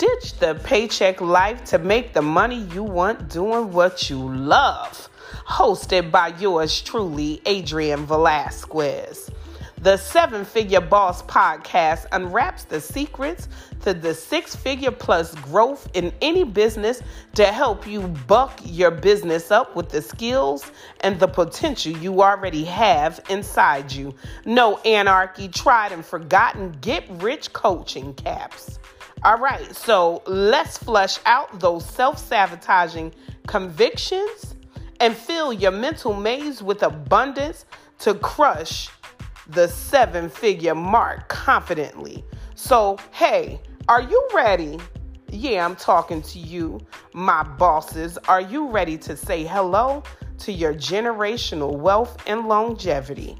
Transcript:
ditch the paycheck life to make the money you want doing what you love. Hosted by yours truly, Adrian Velasquez. The Seven Figure Boss podcast unwraps the secrets to the six figure plus growth in any business to help you buck your business up with the skills and the potential you already have inside you. No anarchy, tried and forgotten, get rich coaching caps. All right, so let's flush out those self sabotaging convictions and fill your mental maze with abundance to crush the seven figure mark confidently. So, hey, are you ready? Yeah, I'm talking to you, my bosses. Are you ready to say hello to your generational wealth and longevity?